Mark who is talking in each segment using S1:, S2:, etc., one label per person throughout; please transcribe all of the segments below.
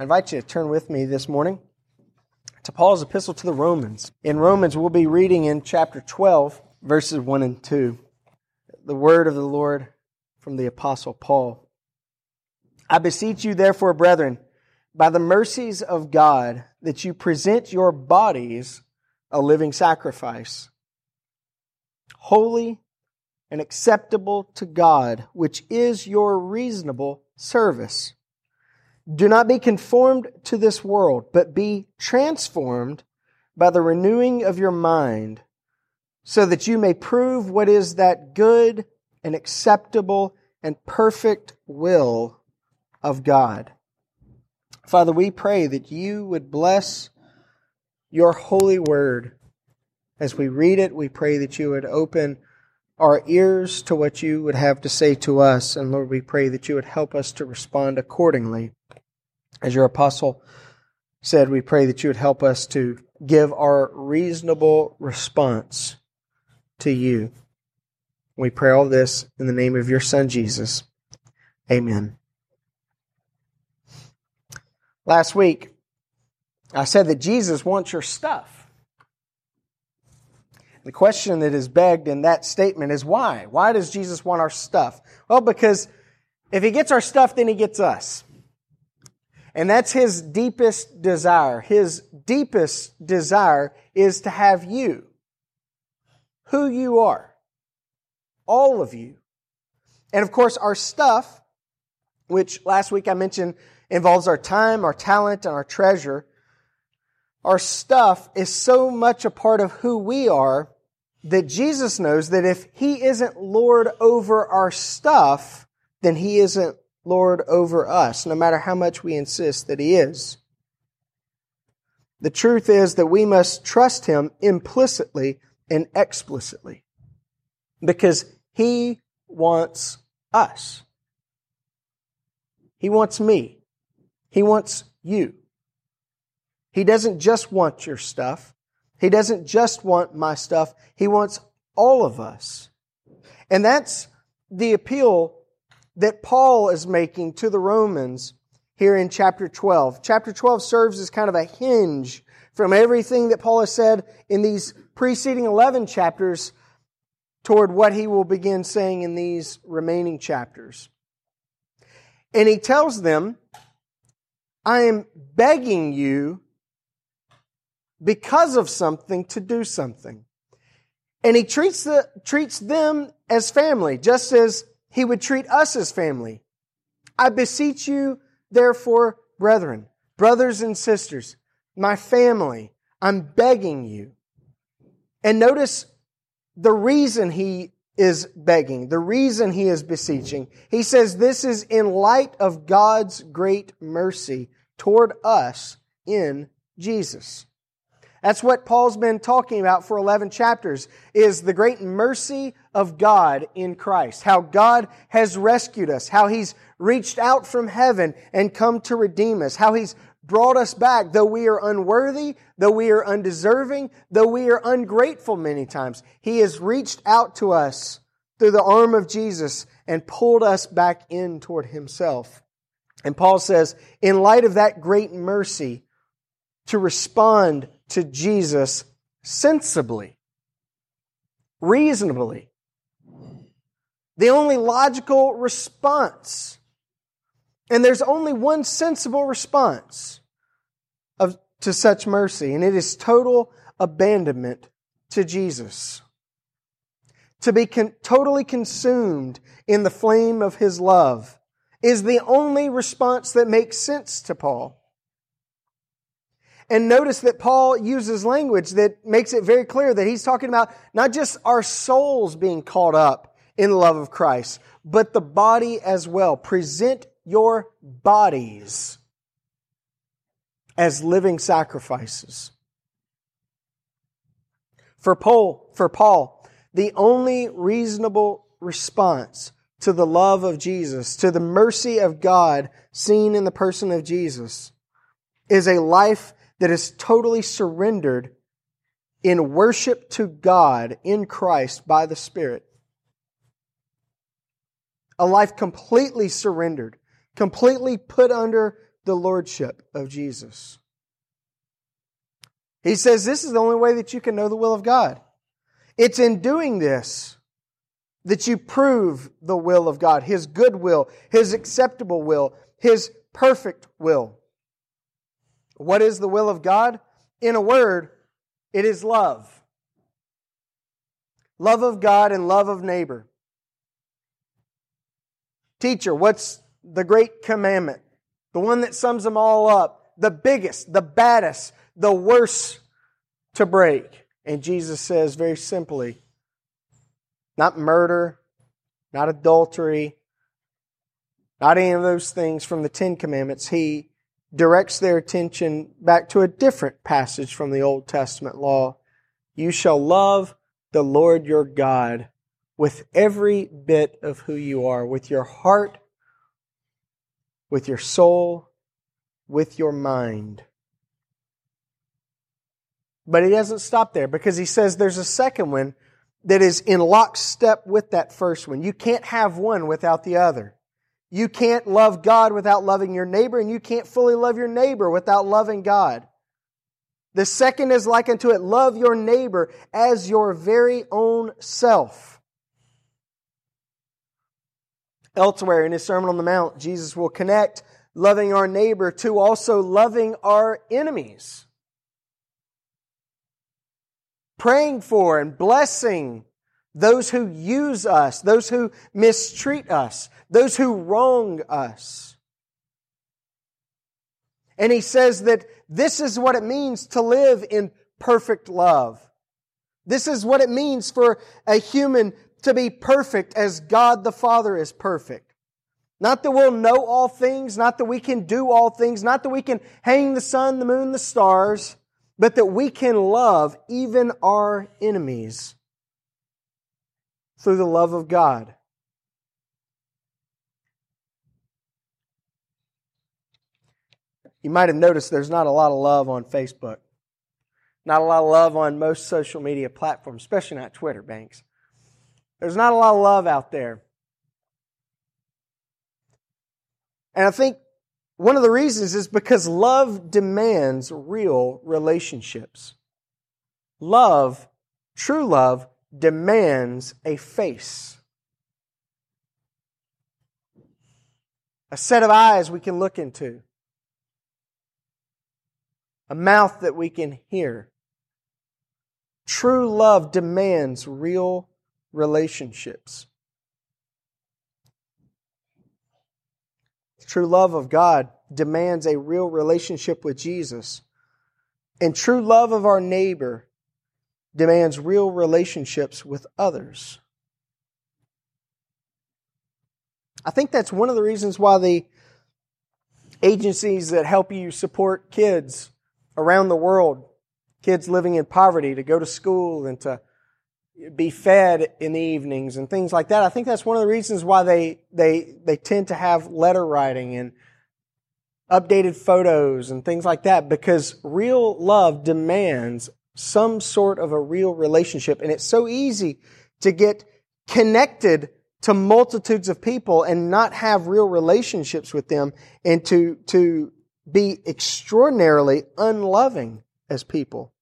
S1: I invite you to turn with me this morning to Paul's epistle to the Romans. In Romans, we'll be reading in chapter 12, verses 1 and 2. The word of the Lord from the apostle Paul. I beseech you, therefore, brethren, by the mercies of God, that you present your bodies a living sacrifice, holy and acceptable to God, which is your reasonable service. Do not be conformed to this world, but be transformed by the renewing of your mind, so that you may prove what is that good and acceptable and perfect will of God. Father, we pray that you would bless your holy word. As we read it, we pray that you would open our ears to what you would have to say to us. And Lord, we pray that you would help us to respond accordingly. As your apostle said, we pray that you would help us to give our reasonable response to you. We pray all this in the name of your Son, Jesus. Amen. Last week, I said that Jesus wants your stuff. The question that is begged in that statement is why? Why does Jesus want our stuff? Well, because if he gets our stuff, then he gets us. And that's his deepest desire. His deepest desire is to have you. Who you are. All of you. And of course, our stuff, which last week I mentioned involves our time, our talent, and our treasure, our stuff is so much a part of who we are that Jesus knows that if He isn't Lord over our stuff, then He isn't Lord over us, no matter how much we insist that He is. The truth is that we must trust Him implicitly and explicitly because He wants us. He wants me. He wants you. He doesn't just want your stuff. He doesn't just want my stuff. He wants all of us. And that's the appeal that Paul is making to the Romans here in chapter 12. Chapter 12 serves as kind of a hinge from everything that Paul has said in these preceding 11 chapters toward what he will begin saying in these remaining chapters. And he tells them, I am begging you because of something to do something. And he treats, the, treats them as family, just as he would treat us as family. I beseech you, therefore, brethren, brothers and sisters, my family, I'm begging you. And notice the reason he is begging, the reason he is beseeching. He says this is in light of God's great mercy toward us in Jesus. That's what Paul's been talking about for 11 chapters is the great mercy of God in Christ. How God has rescued us, how he's reached out from heaven and come to redeem us, how he's brought us back though we are unworthy, though we are undeserving, though we are ungrateful many times. He has reached out to us through the arm of Jesus and pulled us back in toward himself. And Paul says, in light of that great mercy, to respond to Jesus sensibly, reasonably. The only logical response. And there's only one sensible response of, to such mercy, and it is total abandonment to Jesus. To be con- totally consumed in the flame of his love is the only response that makes sense to Paul. And notice that Paul uses language that makes it very clear that he's talking about not just our souls being caught up in the love of Christ, but the body as well. Present your bodies as living sacrifices. For Paul, for Paul, the only reasonable response to the love of Jesus, to the mercy of God seen in the person of Jesus, is a life that is totally surrendered in worship to God in Christ by the Spirit. A life completely surrendered, completely put under the Lordship of Jesus. He says this is the only way that you can know the will of God. It's in doing this that you prove the will of God, His good will, His acceptable will, His perfect will. What is the will of God? In a word, it is love. Love of God and love of neighbor. Teacher, what's the great commandment? The one that sums them all up. The biggest, the baddest, the worst to break. And Jesus says very simply, not murder, not adultery, not any of those things from the Ten Commandments. He directs their attention back to a different passage from the Old Testament law. You shall love the Lord your God with every bit of who you are, with your heart, with your soul, with your mind. But he doesn't stop there because he says there's a second one that is in lockstep with that first one. You can't have one without the other. You can't love God without loving your neighbor, and you can't fully love your neighbor without loving God. The second is like unto it love your neighbor as your very own self. Elsewhere in his Sermon on the Mount, Jesus will connect loving our neighbor to also loving our enemies praying for and blessing those who use us, those who mistreat us, those who wrong us. And he says that this is what it means to live in perfect love. This is what it means for a human to be perfect as God the Father is perfect. Not that we'll know all things, not that we can do all things, not that we can hang the sun, the moon, the stars, but that we can love even our enemies through the love of God. You might have noticed there's not a lot of love on Facebook. Not a lot of love on most social media platforms, especially not Twitter, Banks. There's not a lot of love out there. And I think one of the reasons is because love demands real relationships. Love, true love, demands a face. A set of eyes we can look into. A mouth that we can hear. True love demands real relationships. True love of God demands a real relationship with Jesus. And true love of our neighbor demands real relationships with others. I think that's one of the reasons why the agencies that help you support kids around the world, kids living in poverty, to go to school and to be fed in the evenings and things like that. I think that's one of the reasons why they, they, they tend to have letter writing and updated photos and things like that because real love demands some sort of a real relationship. And it's so easy to get connected to multitudes of people and not have real relationships with them and to, to be extraordinarily unloving as people.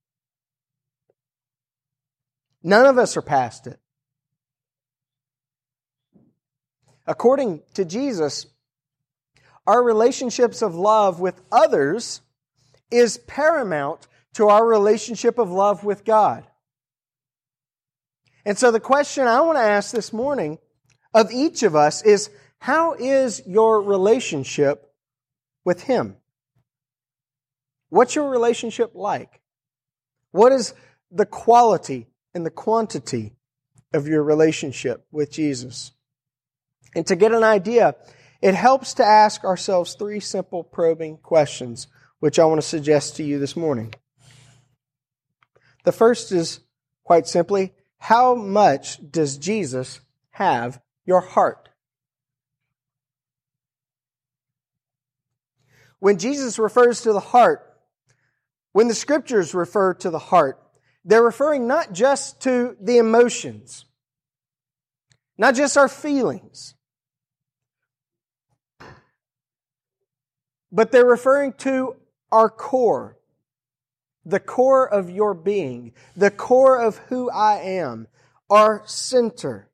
S1: None of us are past it. According to Jesus, our relationships of love with others is paramount to our relationship of love with God. And so the question I want to ask this morning of each of us is how is your relationship with Him? What's your relationship like? What is the quality and the quantity of your relationship with Jesus. And to get an idea, it helps to ask ourselves three simple probing questions, which I want to suggest to you this morning. The first is quite simply, how much does Jesus have your heart? When Jesus refers to the heart, when the scriptures refer to the heart, they're referring not just to the emotions, not just our feelings. but they're referring to our core. The core of your being. The core of who I am. Our center.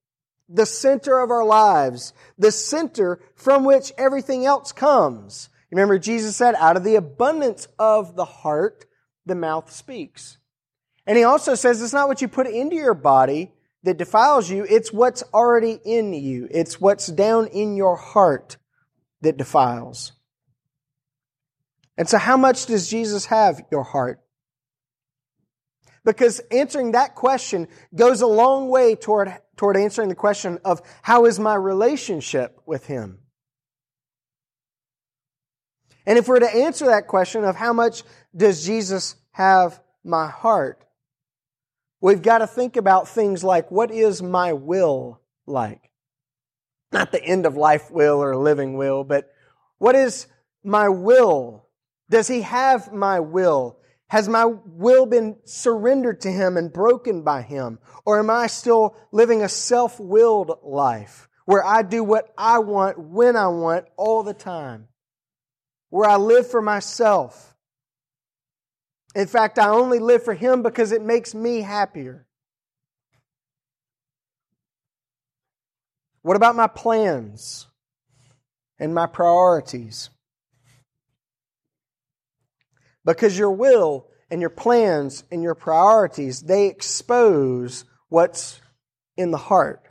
S1: The center of our lives. The center from which everything else comes. Remember, Jesus said, out of the abundance of the heart, the mouth speaks. And he also says it's not what you put into your body that defiles you, it's what's already in you. It's what's down in your heart that defiles. And so, how much does Jesus have your heart? Because answering that question goes a long way toward, toward answering the question of how is my relationship with Him? And if we're to answer that question of how much does Jesus have my heart, we've got to think about things like what is my will like? Not the end of life will or living will, but what is my will? Does he have my will? Has my will been surrendered to him and broken by him? Or am I still living a self willed life where I do what I want when I want all the time? Where I live for myself? In fact, I only live for Him because it makes me happier. What about my plans and my priorities? Because your will and your plans and your priorities, they expose what's in the heart.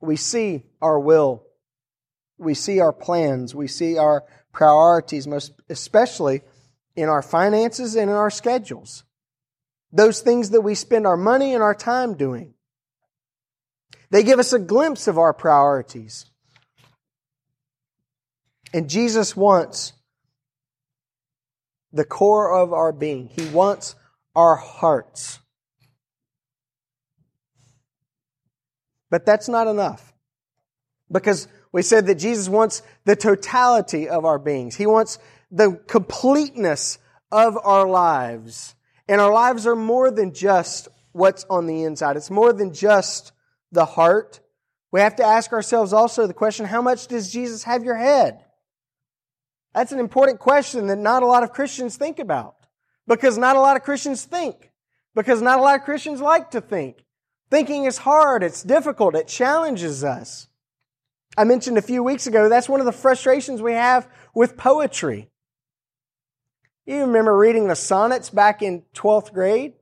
S1: We see our will, we see our plans, we see our priorities, most especially in our finances and in our schedules. Those things that we spend our money and our time doing. They give us a glimpse of our priorities. And Jesus wants the core of our being. He wants our hearts. But that's not enough. Because we said that Jesus wants the totality of our beings. He wants the completeness of our lives. And our lives are more than just what's on the inside. It's more than just the heart. We have to ask ourselves also the question, how much does Jesus have your head? That's an important question that not a lot of Christians think about. Because not a lot of Christians think. Because not a lot of Christians like to think. Thinking is hard, it's difficult, it challenges us. I mentioned a few weeks ago, that's one of the frustrations we have with poetry. You remember reading the sonnets back in 12th grade?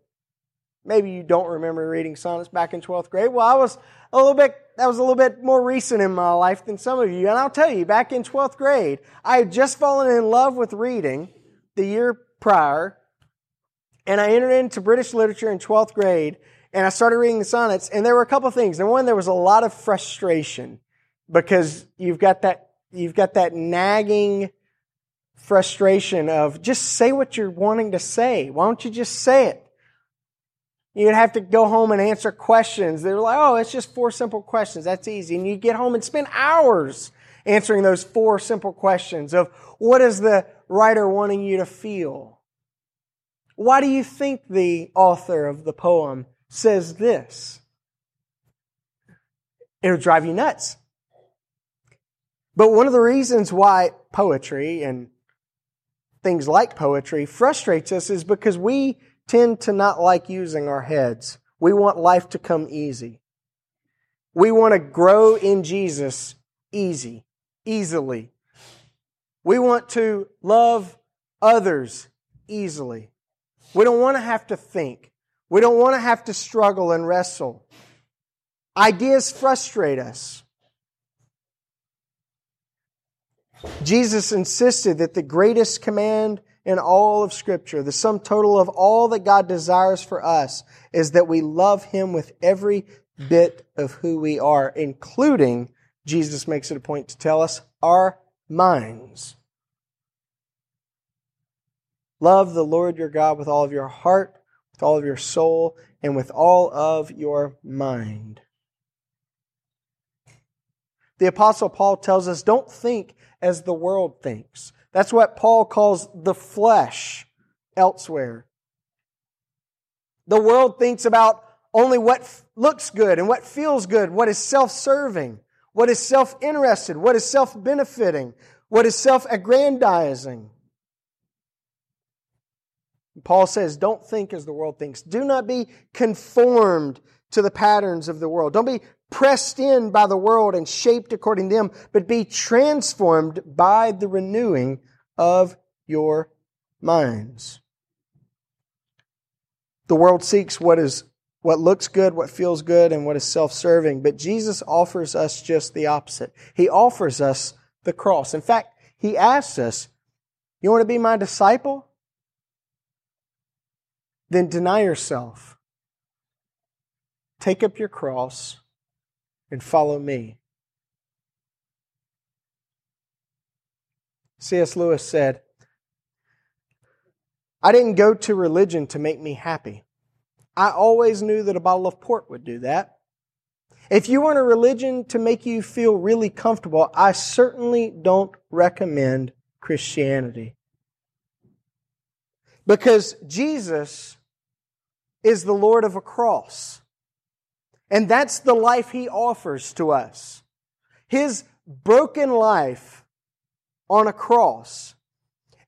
S1: Maybe you don't remember reading sonnets back in 12th grade. Well, I was a little bit, that was a little bit more recent in my life than some of you. And I'll tell you, back in 12th grade, I had just fallen in love with reading the year prior. And I entered into British literature in 12th grade and I started reading the sonnets. And there were a couple things. Number one, there was a lot of frustration because you've got that, you've got that nagging frustration of just say what you're wanting to say. Why don't you just say it? You'd have to go home and answer questions. They're like, oh, it's just four simple questions. That's easy. And you get home and spend hours answering those four simple questions of what is the writer wanting you to feel? Why do you think the author of the poem says this? It'll drive you nuts. But one of the reasons why poetry and things like poetry frustrates us is because we tend to not like using our heads. We want life to come easy. We want to grow in Jesus easy, easily. We want to love others easily. We don't want to have to think. We don't want to have to struggle and wrestle. Ideas frustrate us. Jesus insisted that the greatest command in all of Scripture, the sum total of all that God desires for us, is that we love Him with every bit of who we are, including, Jesus makes it a point to tell us, our minds. Love the Lord your God with all of your heart, with all of your soul, and with all of your mind. The Apostle Paul tells us don't think as the world thinks. That's what Paul calls the flesh elsewhere. The world thinks about only what looks good and what feels good, what is self serving. what is self interested, what is self benefiting, what is self aggrandizing. Paul says, Don't think as the world thinks. Do not be conformed to the patterns of the world. Don't be pressed in by the world and shaped according to them, but be transformed by the renewing of your minds. The world seeks what is what looks good, what feels good, and what is self-serving, but Jesus offers us just the opposite. He offers us the cross. In fact, he asks us, "You want to be my disciple? Then deny yourself. Take up your cross and follow me." C.S. Lewis said, I didn't go to religion to make me happy. I always knew that a bottle of port would do that. If you want a religion to make you feel really comfortable, I certainly don't recommend Christianity. Because Jesus is the Lord of a cross. And that's the life He offers to us. His broken life on a cross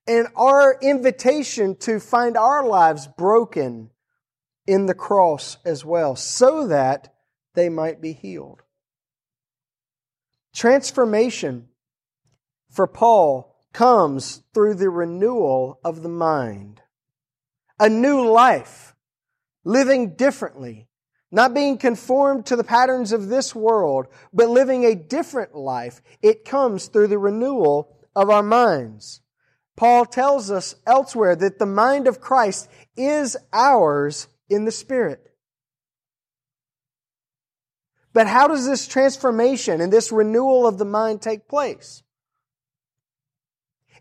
S1: and our invitation to find our lives broken in the cross as well, so that they might be healed. Transformation for Paul comes through the renewal of the mind. A new life, living differently, not being conformed to the patterns of this world, but living a different life. It comes through the renewal of our minds. Paul tells us elsewhere that the mind of Christ is ours in the Spirit. But how does this transformation and this renewal of the mind take place?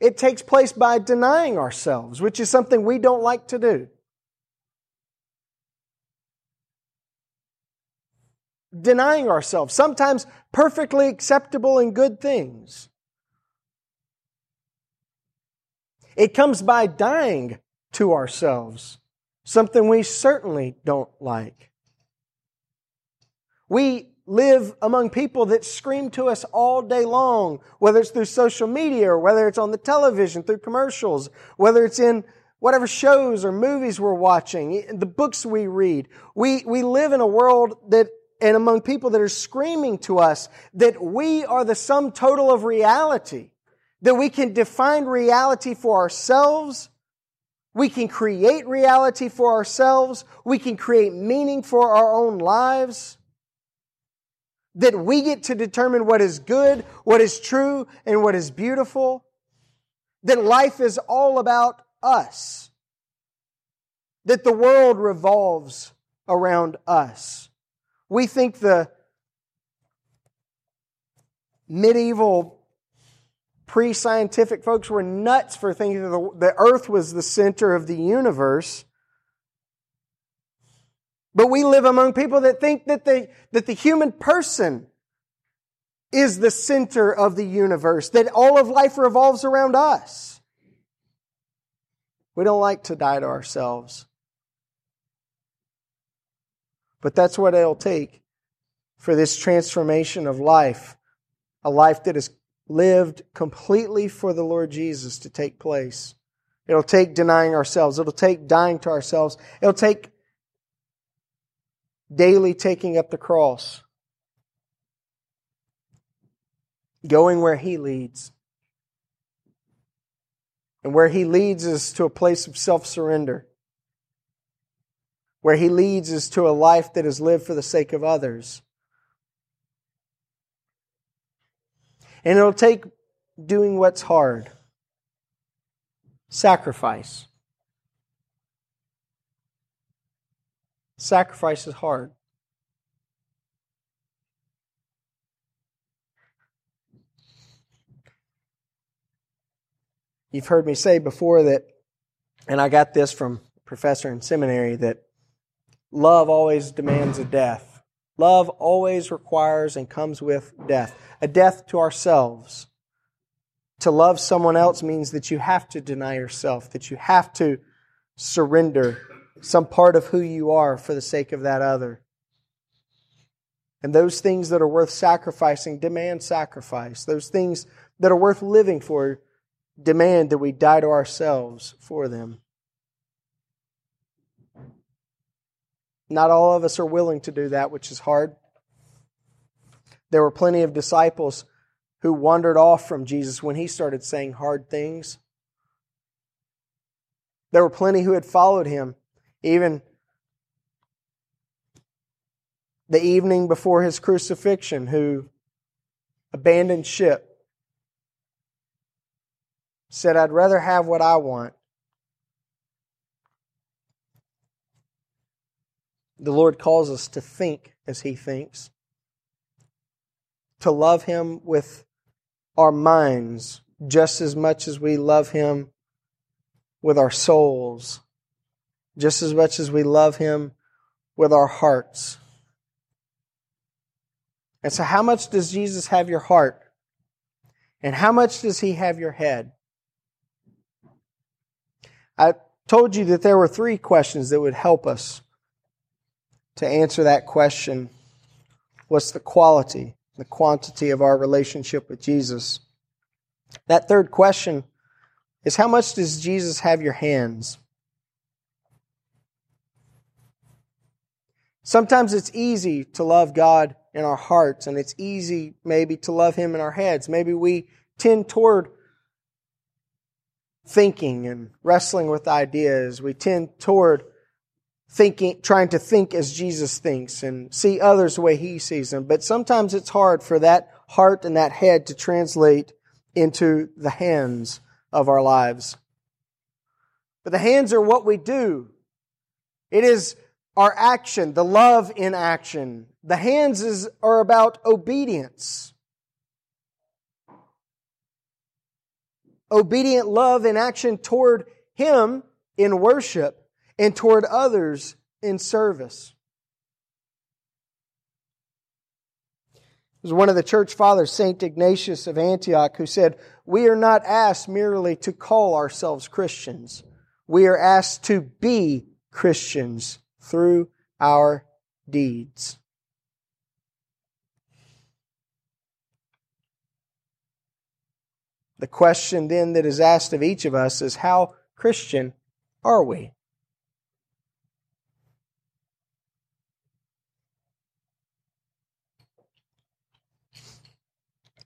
S1: It takes place by denying ourselves, which is something we don't like to do. Denying ourselves, sometimes perfectly acceptable and good things. It comes by dying to ourselves, something we certainly don't like. We live among people that scream to us all day long, whether it's through social media or whether it's on the television, through commercials, whether it's in whatever shows or movies we're watching, the books we read. We, we live in a world that, and among people that are screaming to us that we are the sum total of reality that we can define reality for ourselves. We can create reality for ourselves. We can create meaning for our own lives. That we get to determine what is good, what is true, and what is beautiful. That life is all about us. That the world revolves around us. We think the medieval pre scientific folks were nuts for thinking that the, earth was the center of the universe. But we live among people that think that the, that the human person is the center of the universe, that all of life revolves around us. We don't like to die to ourselves. But that's what it'll take for this transformation of life, a life that is lived completely for the Lord Jesus to take place. It'll take denying ourselves. It'll take dying to ourselves. It'll take daily taking up the cross. Going where He leads. And where He leads is to a place of self surrender. Where He leads is to a life that is lived for the sake of others. And it'll take doing what's hard sacrifice. Sacrifice is hard. You've heard me say before that, and I got this from professor in seminary, that love always demands a death. Love always requires and comes with death a death to ourselves. To love someone else means that you have to deny yourself, that you have to surrender some part of who you are for the sake of that other. And those things that are worth sacrificing demand sacrifice. Those things that are worth living for demand that we die to ourselves for them. Not all of us are willing to do that, which is hard. There were plenty of disciples who wandered off from Jesus when he started saying hard things. There were plenty who had followed him, even the evening before his crucifixion, who abandoned ship, said, I'd rather have what I want. The Lord calls us to think as he thinks, to love him with our minds just as much as we love him with our souls, just as much as we love Him with our hearts. And so, how much does Jesus have your heart? And how much does He have your head? I told you that there were three questions that would help us to answer that question. What's the quality, the quantity of our relationship with Jesus? That third question is how much does Jesus have your hands? Sometimes it's easy to love God in our hearts, and it's easy maybe to love Him in our heads. Maybe we tend toward thinking and wrestling with ideas. We tend toward thinking, trying to think as Jesus thinks and see others the way He sees them. But sometimes it's hard for that heart and that head to translate into the hands of our lives. But the hands are what we do. It is our action, the love in action. The hands is, are about obedience. Obedient love in action toward Him in worship and toward others in service. It was one of the church fathers, St. Ignatius of Antioch, who said, We are not asked merely to call ourselves Christians. We are asked to be Christians through our deeds. The question then that is asked of each of us is how Christian are we?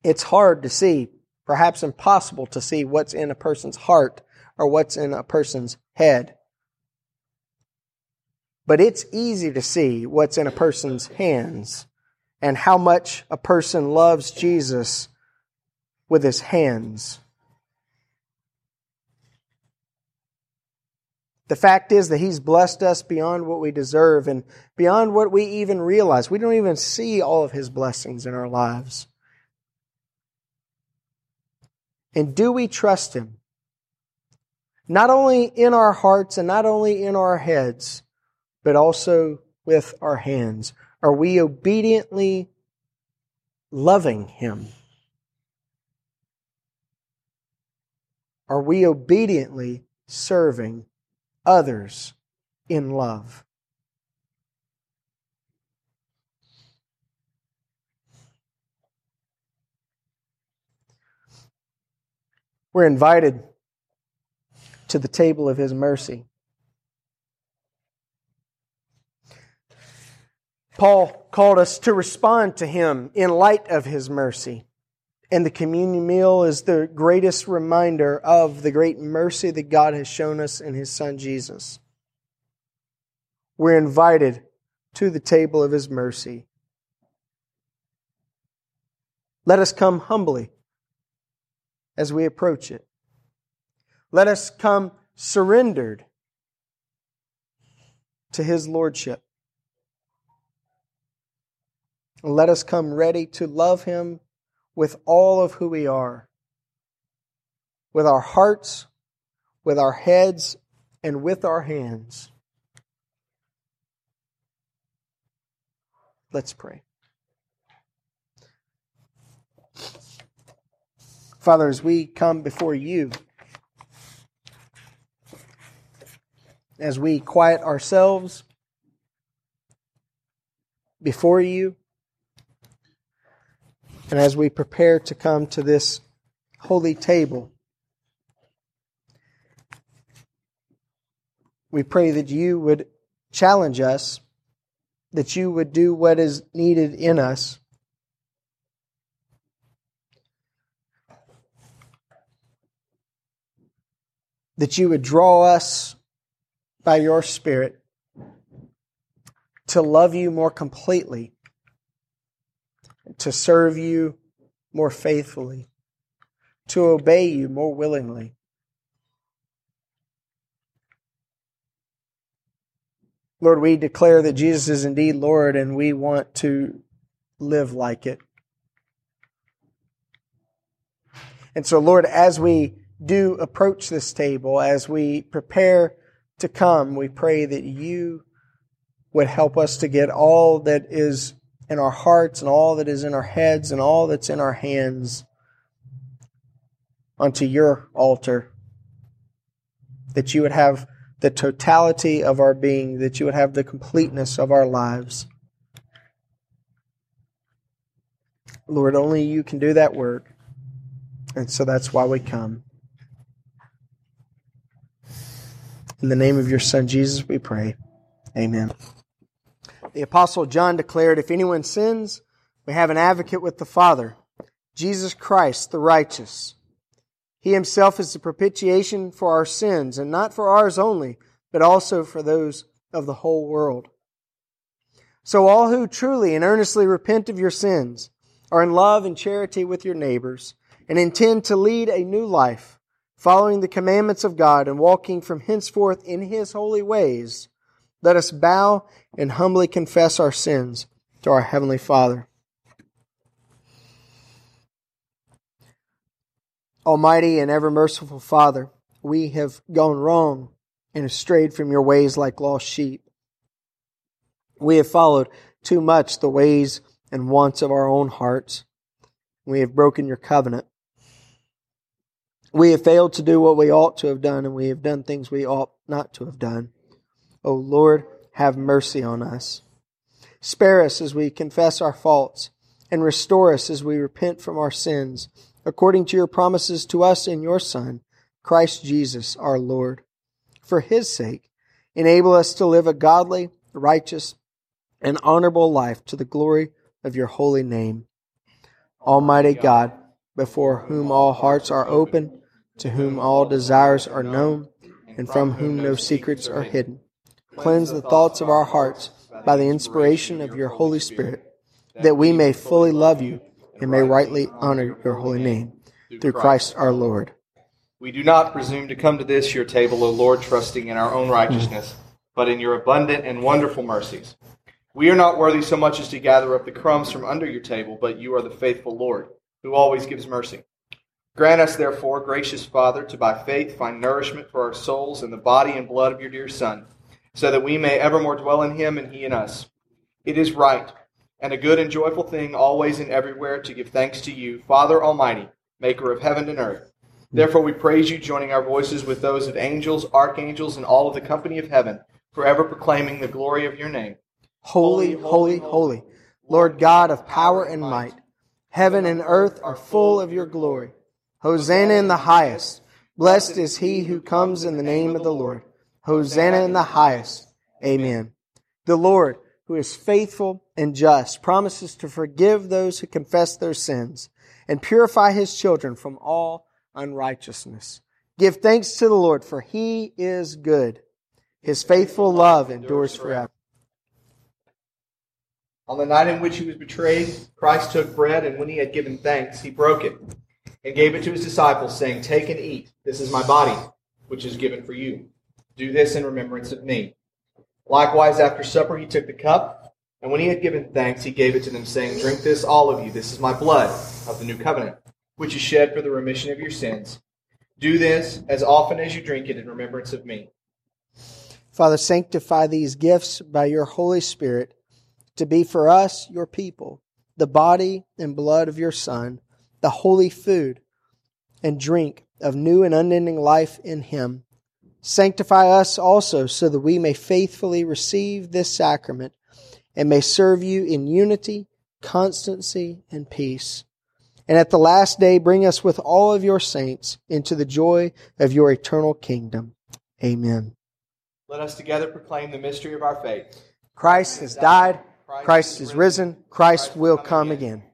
S1: It's hard to see, perhaps impossible to see what's in a person's heart or what's in a person's head. But it's easy to see what's in a person's hands and how much a person loves Jesus with his hands. The fact is that He's blessed us beyond what we deserve and beyond what we even realize. We don't even see all of His blessings in our lives. And do we trust Him? Not only in our hearts and not only in our heads, but also with our hands. Are we obediently loving Him? Are we obediently serving others in love? We're invited to the table of His mercy. Paul called us to respond to Him in light of His mercy. And the communion meal is the greatest reminder of the great mercy that God has shown us in His Son Jesus. We're invited to the table of His mercy. Let us come humbly as we approach it. Let us come surrendered to His Lordship. let us come ready to love Him with all of who we are, with our hearts, with our heads, and with our hands. Let's pray. Father, as we come before you, as we quiet ourselves before you, And as we prepare to come to this holy table, we pray that you would challenge us, that you would do what is needed in us. That you would draw us by your Spirit to love you more completely, to serve you more faithfully, to obey you more willingly. Lord, we declare that Jesus is indeed Lord and we want to live like it. And so, Lord, as we do approach this table, as we prepare to come, we pray that you would help us to get all that is in our hearts and all that is in our heads and all that's in our hands onto your altar. That you would have the totality of our being, that you would have the completeness of our lives. Lord, only you can do that work. And so that's why we come. In the name of your Son, Jesus, we pray. Amen. The Apostle John declared, If anyone sins, we have an advocate with the Father, Jesus Christ, the righteous. He himself is the propitiation for our sins, and not for ours only, but also for those of the whole world. So all who truly and earnestly repent of your sins are in love and charity with your neighbors and intend to lead a new life, following the commandments of God and walking from henceforth in his holy ways, let us bow and humbly confess our sins to our Heavenly Father. Almighty and ever merciful Father, we have gone wrong and have strayed from your ways like lost sheep. We have followed too much the ways and wants of our own hearts. We have broken your covenant. We have failed to do what we ought to have done, and we have done things we ought not to have done. O Lord, have mercy on us. Spare us as we confess our faults, and restore us as we repent from our sins, according to your promises to us in your Son, Christ Jesus our Lord. For his sake, enable us to live a godly, righteous, and honorable life to the glory of your holy name. Almighty God, before whom all hearts are open, to whom all desires are known, and from whom no secrets are hidden Cleanse the thoughts of our hearts by the inspiration of your Holy Spirit, that we may fully love you and may rightly honor your holy name. Through Christ our Lord.
S2: We do not presume to come to this your table, O Lord, trusting in our own righteousness, but in your abundant and wonderful mercies. We are not worthy so much as to gather up the crumbs from under your table, but you are the faithful Lord, who always gives mercy. Grant us, therefore, gracious Father, to by faith find nourishment for our souls in the body and blood of your dear Son so that we may evermore dwell in him and he in us. It is right and a good and joyful thing always and everywhere to give thanks to you, Father Almighty, maker of heaven and earth. Therefore we praise you, joining our voices with those of angels, archangels, and all of the company of heaven, forever proclaiming the glory of your name.
S1: Holy, holy, holy, Lord God of power and might. Heaven and earth are full of your glory. Hosanna in the highest. Blessed is he who comes in the name of the Lord. Hosanna in the highest. Amen. The Lord, who is faithful and just, promises to forgive those who confess their sins and purify his children from all unrighteousness. Give thanks to the Lord, for he is good. His faithful love endures forever.
S2: On the night in which he was betrayed, Christ took bread, and when he had given thanks, he broke it and gave it to his disciples, saying, Take and eat. This is my body, which is given for you. Do this in remembrance of me. Likewise, after supper, he took the cup, and when he had given thanks, he gave it to them, saying, Drink this, all of you. This is my blood of the new covenant, which is shed for the remission of your sins. Do this as often as you drink it in remembrance of me.
S1: Father, sanctify these gifts by your Holy Spirit to be for us, your people, the body and blood of your Son, the holy food and drink of new and unending life in him. Sanctify us also so that we may faithfully receive this sacrament and may serve you in unity, constancy, and peace.
S3: And at the last day, bring us with all of your saints into the joy of your eternal kingdom. Amen.
S4: Let us together proclaim the mystery of our faith.
S3: Christ has died. Christ, Christ is risen. Christ, Christ will come again.
S4: again.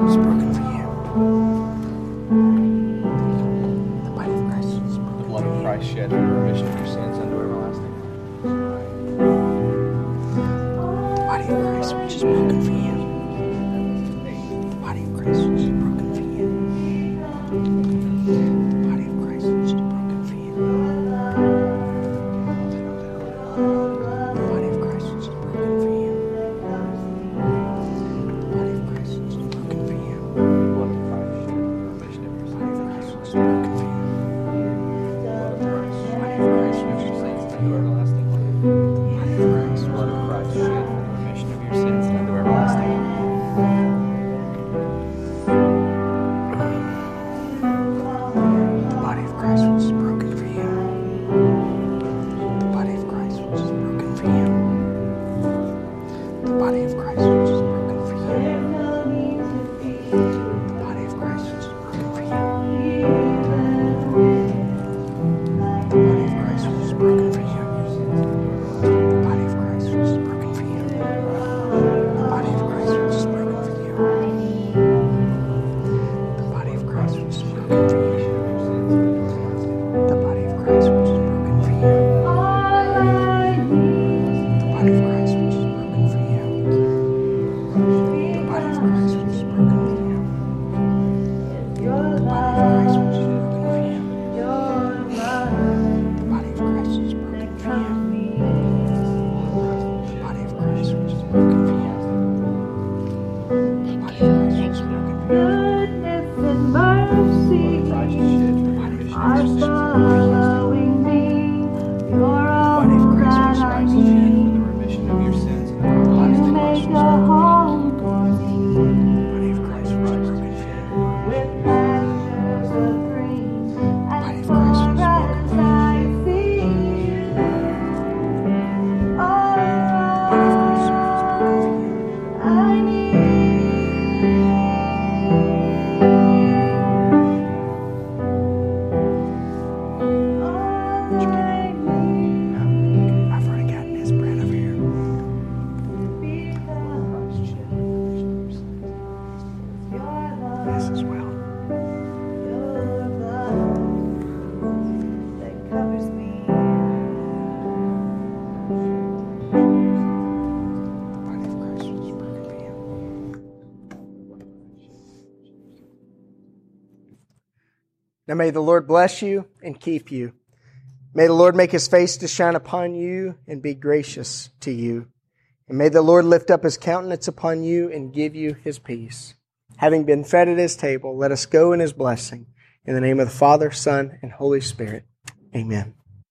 S4: was
S3: broken for you. Now may the Lord bless you and keep you. May the Lord make his face to shine upon you and be gracious to you. And may the Lord lift up his countenance upon you and give you his peace. Having been fed at his table, let us go in his blessing. In the name of the Father, Son, and Holy Spirit. Amen.